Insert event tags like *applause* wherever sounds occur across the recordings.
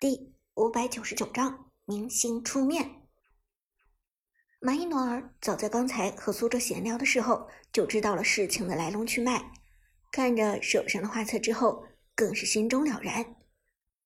第五百九十九章明星出面。马伊诺尔早在刚才和苏哲闲聊的时候就知道了事情的来龙去脉，看着手上的画册之后，更是心中了然。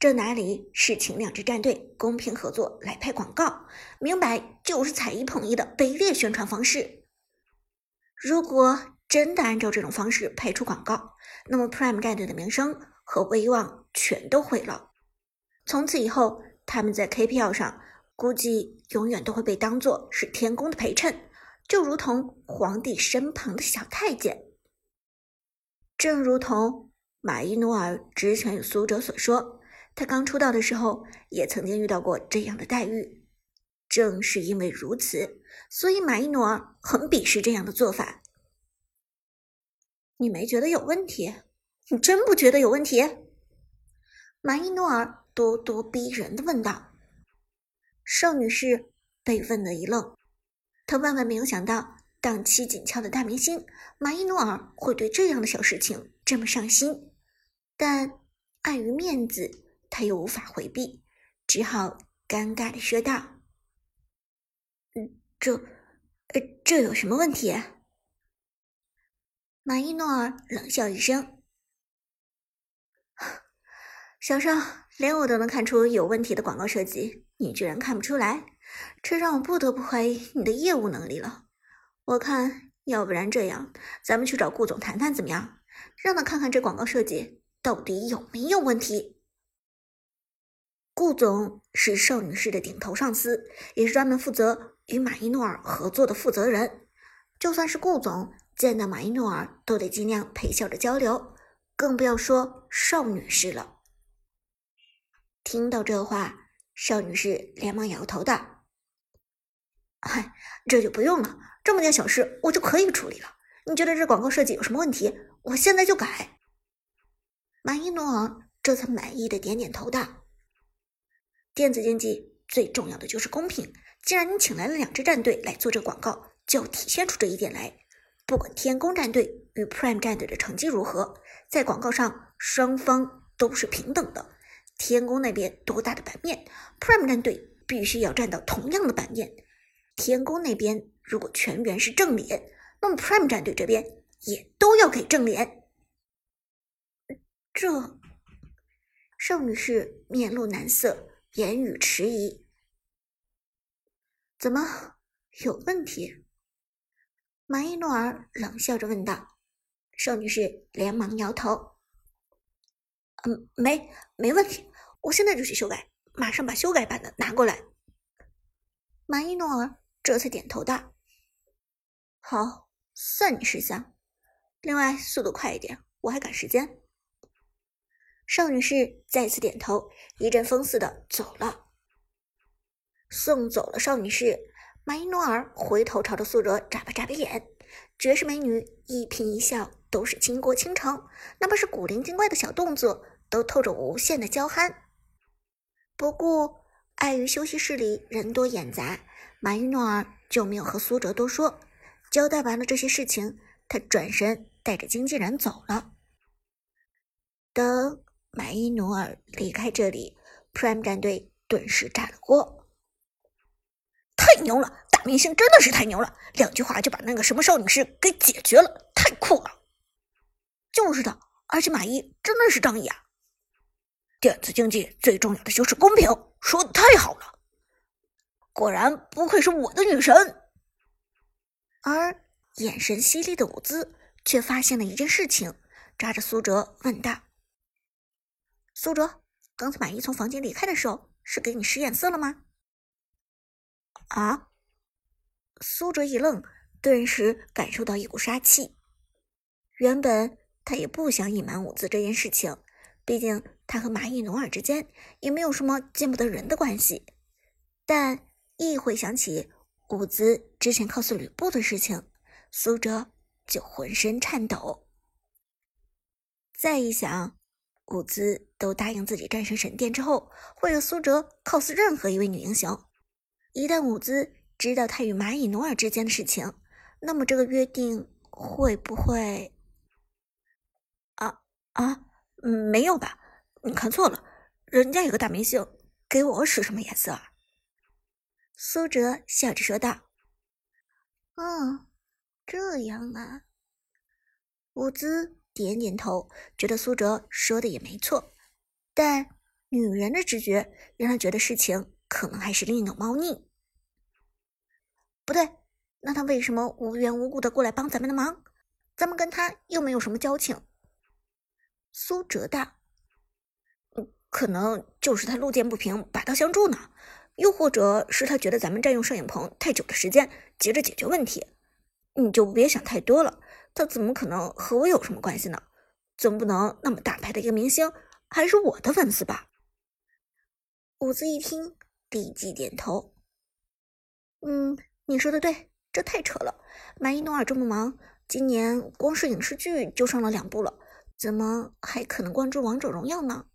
这哪里是请两支战队公平合作来拍广告，明摆就是踩一捧一的卑劣宣传方式。如果真的按照这种方式拍出广告，那么 Prime 战队的名声和威望全都毁了。从此以后，他们在 KPL 上估计永远都会被当做是天宫的陪衬，就如同皇帝身旁的小太监。正如同马伊努尔之前与苏哲所说，他刚出道的时候也曾经遇到过这样的待遇。正是因为如此，所以马伊努尔很鄙视这样的做法。你没觉得有问题？你真不觉得有问题？马伊诺尔。咄咄逼人的问道：“邵女士被问的一愣，她万万没有想到，档期紧俏的大明星马伊诺尔会对这样的小事情这么上心。但碍于面子，她又无法回避，只好尴尬的说道：‘嗯，这……呃，这有什么问题？’马伊诺尔冷笑一声：‘ *laughs* 小邵。’”连我都能看出有问题的广告设计，你居然看不出来，这让我不得不怀疑你的业务能力了。我看，要不然这样，咱们去找顾总谈谈怎么样？让他看看这广告设计到底有没有问题。顾总是邵女士的顶头上司，也是专门负责与马伊诺尔合作的负责人。就算是顾总见到马伊诺尔，都得尽量陪笑着交流，更不要说邵女士了。听到这话，邵女士连忙摇头道：“嗨，这就不用了，这么点小事我就可以处理了。你觉得这广告设计有什么问题？我现在就改。”马伊诺这才满意的点点头道：“电子竞技最重要的就是公平，既然你请来了两支战队来做这广告，就要体现出这一点来。不管天宫战队与 Prime 战队的成绩如何，在广告上双方都是平等的。”天宫那边多大的版面，Prime 战队必须要占到同样的版面。天宫那边如果全员是正脸，那么 Prime 战队这边也都要给正脸。这盛女士面露难色，言语迟疑。怎么有问题？马伊诺尔冷笑着问道。邵女士连忙摇头。嗯，没没问题，我现在就去修改，马上把修改版的拿过来。马伊诺尔这才点头道：“好，算你识相。另外，速度快一点，我还赶时间。”邵女士再次点头，一阵风似的走了。送走了邵女士，马伊诺尔回头朝着苏哲眨巴眨巴眼，绝世美女一颦一笑都是倾国倾城，哪怕是古灵精怪的小动作。都透着无限的娇憨。不过，碍于休息室里人多眼杂，马伊诺尔就没有和苏哲多说。交代完了这些事情，他转身带着经纪人走了。等马伊诺尔离开这里，Prime 战队顿时炸了锅。太牛了！大明星真的是太牛了，两句话就把那个什么少女士给解决了，太酷了！就是的，而且马伊真的是仗义啊。电子竞技最重要的就是公平，说的太好了！果然不愧是我的女神。而眼神犀利的舞姿却发现了一件事情，抓着苏哲问道：“苏哲，刚才马伊从房间离开的时候，是给你使眼色了吗？”啊！苏哲一愣，顿时感受到一股杀气。原本他也不想隐瞒舞姿这件事情。毕竟他和蚂蚁努尔之间也没有什么见不得人的关系，但一回想起伍兹之前告诉吕布的事情，苏哲就浑身颤抖。再一想，伍兹都答应自己战胜神殿之后，会有苏哲 cos 任何一位女英雄。一旦伍兹知道他与蚂蚁努尔之间的事情，那么这个约定会不会……啊啊！嗯，没有吧？你看错了，人家有个大明星给我使什么颜色？苏哲笑着说道：“哦，这样啊。”伍兹点点头，觉得苏哲说的也没错，但女人的直觉让他觉得事情可能还是另有猫腻。不对，那他为什么无缘无故的过来帮咱们的忙？咱们跟他又没有什么交情。苏哲道：“，可能就是他路见不平，拔刀相助呢。又或者是他觉得咱们占用摄影棚太久的时间，急着解决问题。你就别想太多了。”他怎么可能和我有什么关系呢？总不能那么大牌的一个明星还是我的粉丝吧？伍兹一听，立即点头。嗯，你说的对，这太扯了。马伊诺尔这么忙，今年光是影视剧就上了两部了，怎么还可能关注王者荣耀呢？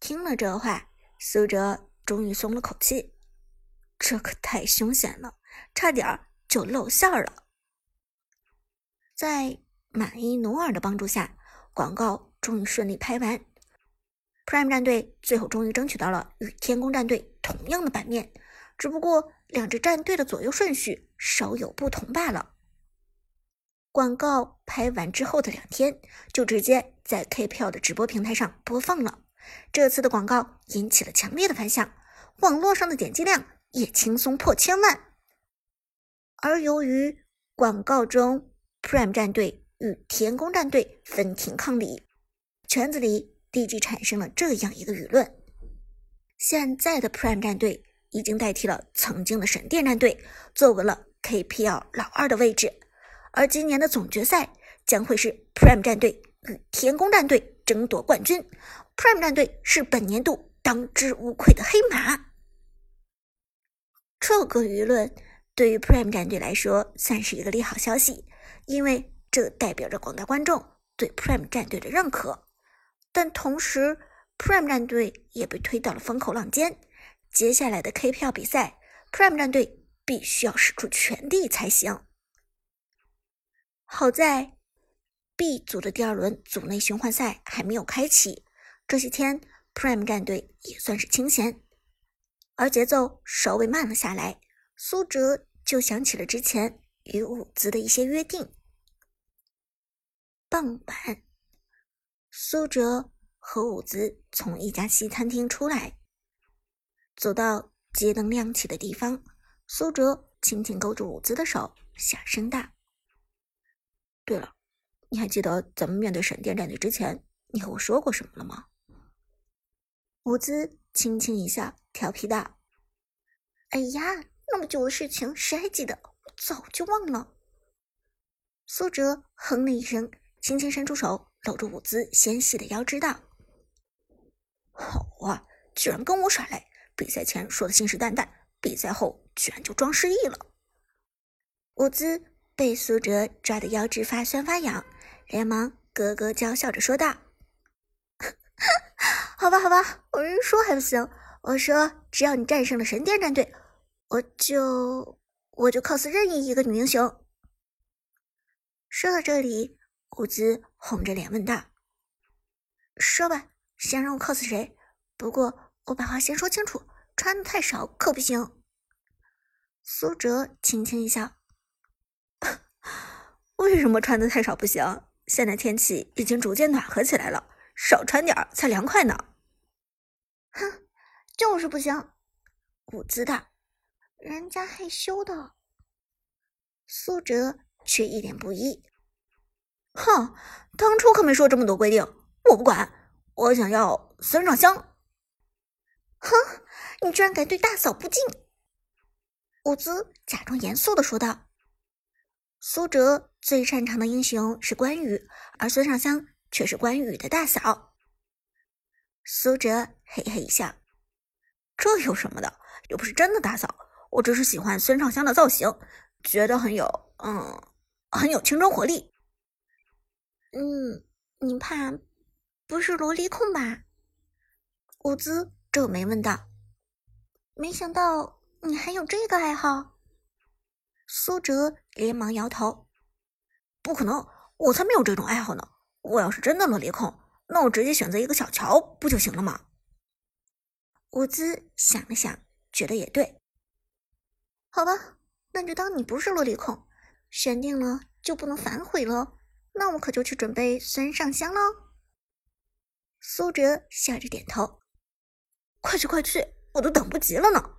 听了这话，苏哲终于松了口气。这可太凶险了，差点就露馅了。在马伊努尔的帮助下，广告终于顺利拍完。Prime 战队最后终于争取到了与天宫战队同样的版面，只不过两支战队的左右顺序稍有不同罢了。广告拍完之后的两天，就直接在 K 票的直播平台上播放了。这次的广告引起了强烈的反响，网络上的点击量也轻松破千万。而由于广告中，Prime 战队与天宫战队分庭抗礼，圈子里立即产生了这样一个舆论：现在的 Prime 战队已经代替了曾经的神殿战队，坐稳了 KPL 老二的位置。而今年的总决赛将会是 Prime 战队与天宫战队争夺冠军，Prime 战队是本年度当之无愧的黑马。这个舆论对于 Prime 战队来说算是一个利好消息。因为这代表着广大观众对 Prime 战队的认可，但同时 Prime 战队也被推到了风口浪尖。接下来的 KPL 比赛，Prime 战队必须要使出全力才行。好在 B 组的第二轮组内循环赛还没有开启，这些天 Prime 战队也算是清闲，而节奏稍微慢了下来。苏哲就想起了之前与伍兹的一些约定。傍晚，苏哲和伍兹从一家西餐厅出来，走到街灯亮起的地方。苏哲轻轻勾住伍兹的手，小声道：“对了，你还记得咱们面对闪电战队之前，你和我说过什么了吗？”伍兹轻轻一笑，调皮道：“哎呀，那么久的事情，谁还记得？我早就忘了。”苏哲哼了一声。轻轻伸出手，搂住伍兹纤细的腰，知道：“好啊，居然跟我耍赖！比赛前说的信誓旦旦，比赛后居然就装失忆了。”伍兹被苏哲抓的腰肢发酸发痒，连忙咯咯娇笑着说道：“ *laughs* 好吧，好吧，我人说还不行？我说只要你战胜了神殿战队，我就我就 cos 任意一个女英雄。”说到这里。伍兹红着脸问道：“说吧，想让我 cos 谁？不过我把话先说清楚，穿的太少可不行。”苏哲轻轻一笑：“为什么穿的太少不行？现在天气已经逐渐暖和起来了，少穿点才凉快呢。”“哼，就是不行。”伍兹道：“人家害羞的。”苏哲却一脸不依。哼，当初可没说这么多规定，我不管，我想要孙尚香。哼，你居然敢对大嫂不敬！伍兹假装严肃的说道。苏哲最擅长的英雄是关羽，而孙尚香却是关羽的大嫂。苏哲嘿嘿一笑，这有什么的？又不是真的大嫂，我只是喜欢孙尚香的造型，觉得很有……嗯，很有青春活力。嗯，你怕不是萝莉控吧？伍兹皱眉问道。没想到你还有这个爱好。苏哲连忙摇头，不可能，我才没有这种爱好呢。我要是真的萝莉控，那我直接选择一个小乔不就行了吗？伍兹想了想，觉得也对。好吧，那就当你不是萝莉控，选定了就不能反悔了。那我可就去准备孙尚香喽。苏哲笑着点头：“快去快去，我都等不及了呢。”